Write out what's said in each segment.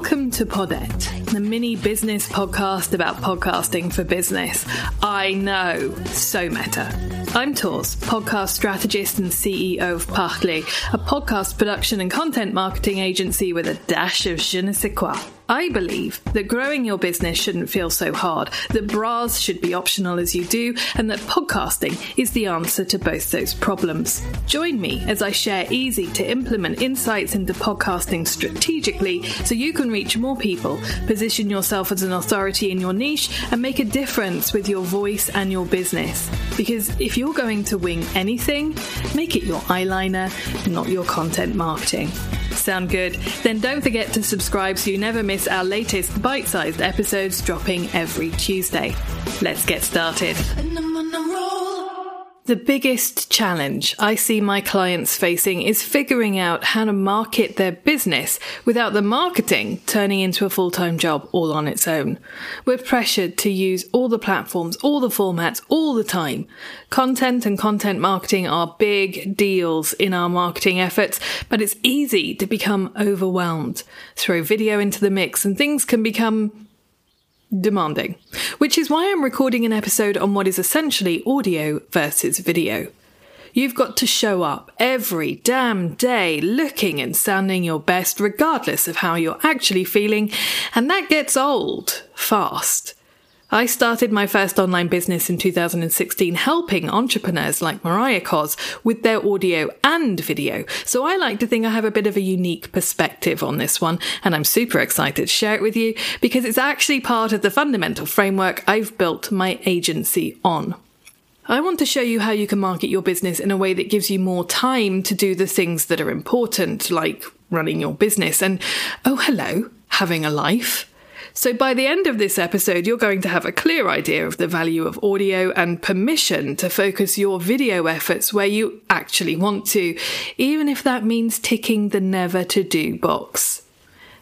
Welcome to Podette, the mini business podcast about podcasting for business. I know, so meta. I'm Tors, podcast strategist and CEO of Parler, a podcast production and content marketing agency with a dash of je ne sais quoi. I believe that growing your business shouldn't feel so hard, that bras should be optional as you do, and that podcasting is the answer to both those problems. Join me as I share easy to implement insights into podcasting strategically so you can reach more people, position yourself as an authority in your niche, and make a difference with your voice and your business. Because if you're going to wing anything, make it your eyeliner, not your content marketing. Sound good? Then don't forget to subscribe so you never miss our latest bite sized episodes dropping every Tuesday. Let's get started. The biggest challenge I see my clients facing is figuring out how to market their business without the marketing turning into a full time job all on its own. We're pressured to use all the platforms, all the formats, all the time. Content and content marketing are big deals in our marketing efforts, but it's easy to become overwhelmed. Throw video into the mix and things can become demanding, which is why I'm recording an episode on what is essentially audio versus video. You've got to show up every damn day looking and sounding your best, regardless of how you're actually feeling, and that gets old fast. I started my first online business in 2016 helping entrepreneurs like Mariah Coz with their audio and video. So I like to think I have a bit of a unique perspective on this one and I'm super excited to share it with you because it's actually part of the fundamental framework I've built my agency on. I want to show you how you can market your business in a way that gives you more time to do the things that are important, like running your business and, oh, hello, having a life. So by the end of this episode, you're going to have a clear idea of the value of audio and permission to focus your video efforts where you actually want to, even if that means ticking the never to do box.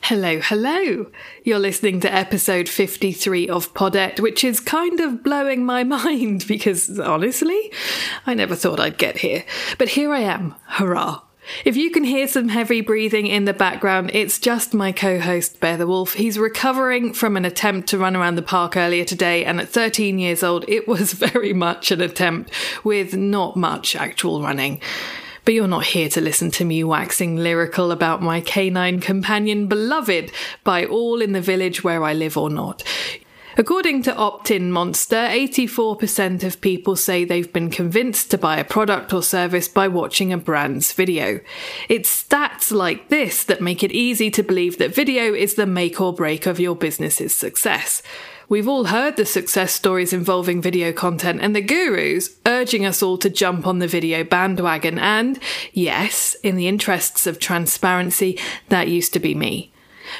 Hello, hello. You're listening to episode 53 of Podette, which is kind of blowing my mind because honestly, I never thought I'd get here. But here I am. Hurrah. If you can hear some heavy breathing in the background, it's just my co host, Bear the Wolf. He's recovering from an attempt to run around the park earlier today, and at 13 years old, it was very much an attempt with not much actual running. But you're not here to listen to me waxing lyrical about my canine companion, beloved by all in the village where I live or not. According to OptinMonster, 84% of people say they've been convinced to buy a product or service by watching a brand's video. It's stats like this that make it easy to believe that video is the make or break of your business's success. We've all heard the success stories involving video content and the gurus urging us all to jump on the video bandwagon. And yes, in the interests of transparency, that used to be me.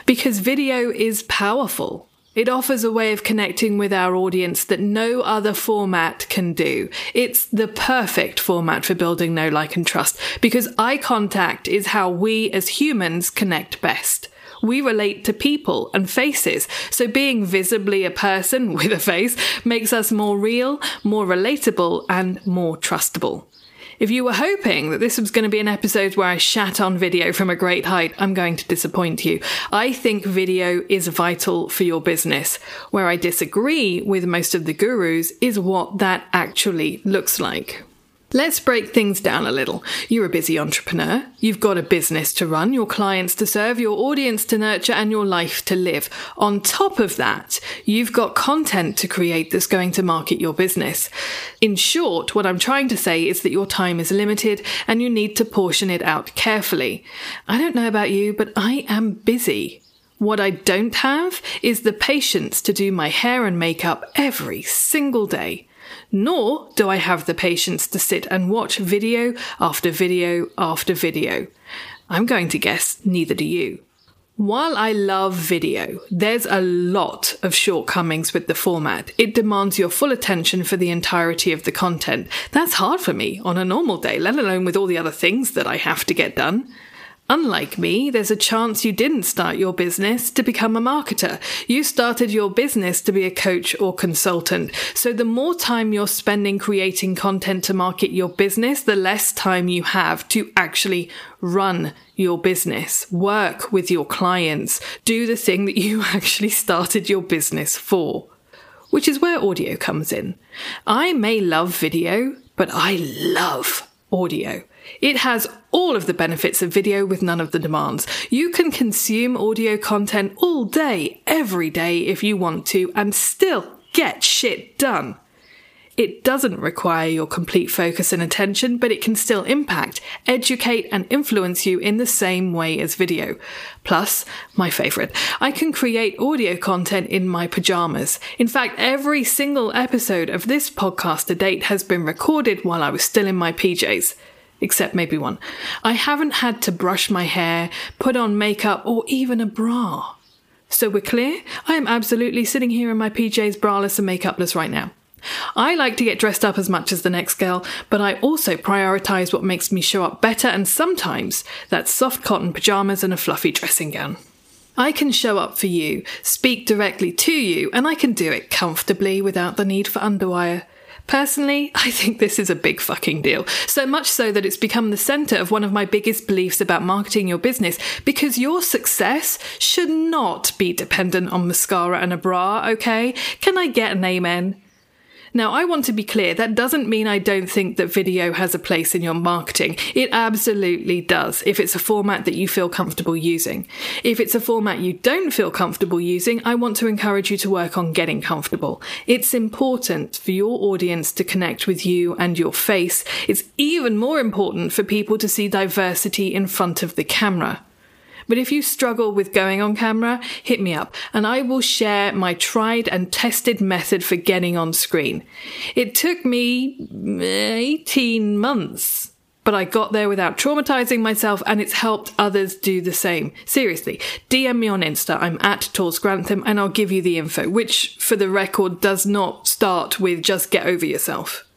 Because video is powerful. It offers a way of connecting with our audience that no other format can do. It's the perfect format for building know, like, and trust because eye contact is how we as humans connect best. We relate to people and faces, so being visibly a person with a face makes us more real, more relatable, and more trustable. If you were hoping that this was going to be an episode where I shat on video from a great height, I'm going to disappoint you. I think video is vital for your business. Where I disagree with most of the gurus is what that actually looks like. Let's break things down a little. You're a busy entrepreneur. You've got a business to run, your clients to serve, your audience to nurture, and your life to live. On top of that, you've got content to create that's going to market your business. In short, what I'm trying to say is that your time is limited and you need to portion it out carefully. I don't know about you, but I am busy. What I don't have is the patience to do my hair and makeup every single day nor do I have the patience to sit and watch video after video after video. I'm going to guess neither do you. While I love video, there's a lot of shortcomings with the format. It demands your full attention for the entirety of the content. That's hard for me on a normal day, let alone with all the other things that I have to get done. Unlike me, there's a chance you didn't start your business to become a marketer. You started your business to be a coach or consultant. So the more time you're spending creating content to market your business, the less time you have to actually run your business, work with your clients, do the thing that you actually started your business for. Which is where audio comes in. I may love video, but I love audio. It has all of the benefits of video with none of the demands. You can consume audio content all day, every day if you want to, and still get shit done. It doesn't require your complete focus and attention, but it can still impact, educate, and influence you in the same way as video. Plus, my favorite, I can create audio content in my pajamas. In fact, every single episode of this podcast to date has been recorded while I was still in my PJs except maybe one. I haven't had to brush my hair, put on makeup, or even a bra. So we're clear? I am absolutely sitting here in my PJs, braless, and makeupless right now. I like to get dressed up as much as the next girl, but I also prioritize what makes me show up better, and sometimes that's soft cotton pajamas and a fluffy dressing gown. I can show up for you, speak directly to you, and I can do it comfortably without the need for underwire. Personally, I think this is a big fucking deal. So much so that it's become the center of one of my biggest beliefs about marketing your business because your success should not be dependent on mascara and a bra, okay? Can I get an amen? Now, I want to be clear, that doesn't mean I don't think that video has a place in your marketing. It absolutely does, if it's a format that you feel comfortable using. If it's a format you don't feel comfortable using, I want to encourage you to work on getting comfortable. It's important for your audience to connect with you and your face. It's even more important for people to see diversity in front of the camera. But if you struggle with going on camera, hit me up and I will share my tried and tested method for getting on screen. It took me 18 months but I got there without traumatizing myself and it's helped others do the same. Seriously, DM me on Insta. I'm at Tors Grantham and I'll give you the info, which for the record does not start with just get over yourself.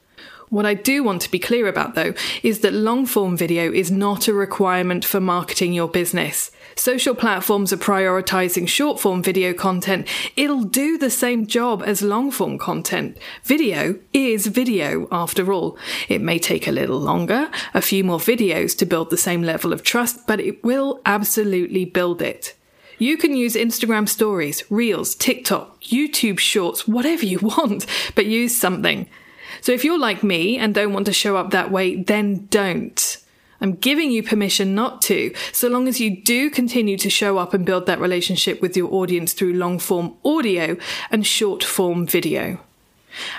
What I do want to be clear about though is that long form video is not a requirement for marketing your business. Social platforms are prioritizing short form video content. It'll do the same job as long form content. Video is video after all. It may take a little longer, a few more videos to build the same level of trust, but it will absolutely build it. You can use Instagram stories, Reels, TikTok, YouTube shorts, whatever you want, but use something. So if you're like me and don't want to show up that way, then don't. I'm giving you permission not to, so long as you do continue to show up and build that relationship with your audience through long form audio and short form video.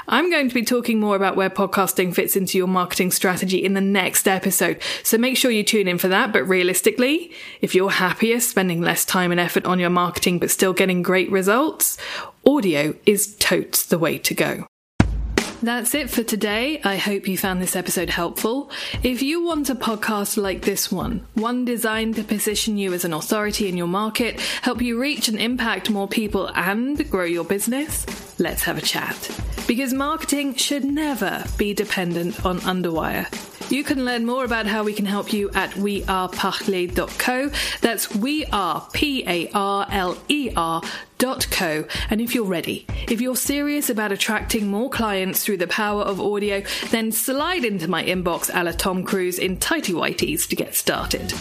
I'm going to be talking more about where podcasting fits into your marketing strategy in the next episode, so make sure you tune in for that. But realistically, if you're happier spending less time and effort on your marketing but still getting great results, audio is totes the way to go. That's it for today. I hope you found this episode helpful. If you want a podcast like this one, one designed to position you as an authority in your market, help you reach and impact more people and grow your business, let's have a chat. Because marketing should never be dependent on underwire. You can learn more about how we can help you at weareparler.co. That's we are P A R L E R co. And if you're ready, if you're serious about attracting more clients through the power of audio, then slide into my inbox a la Tom Cruise in tighty whities to get started.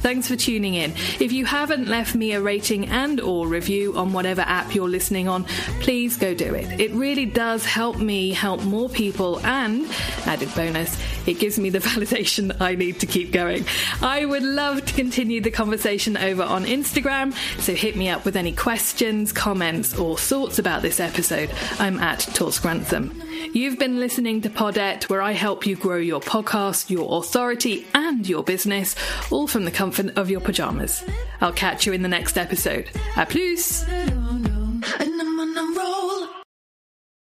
Thanks for tuning in. If you haven't left me a rating and or review on whatever app you're listening on, please go do it. It really does help me help more people and added bonus, it gives me the validation I need to keep going. I would love to continue the conversation over on Instagram, so hit me up with any questions, comments or thoughts about this episode. I'm at Tors Grantham. You've been listening to Podette, where I help you grow your podcast, your authority, and your business, all from the comfort of your pajamas. I'll catch you in the next episode. A plus!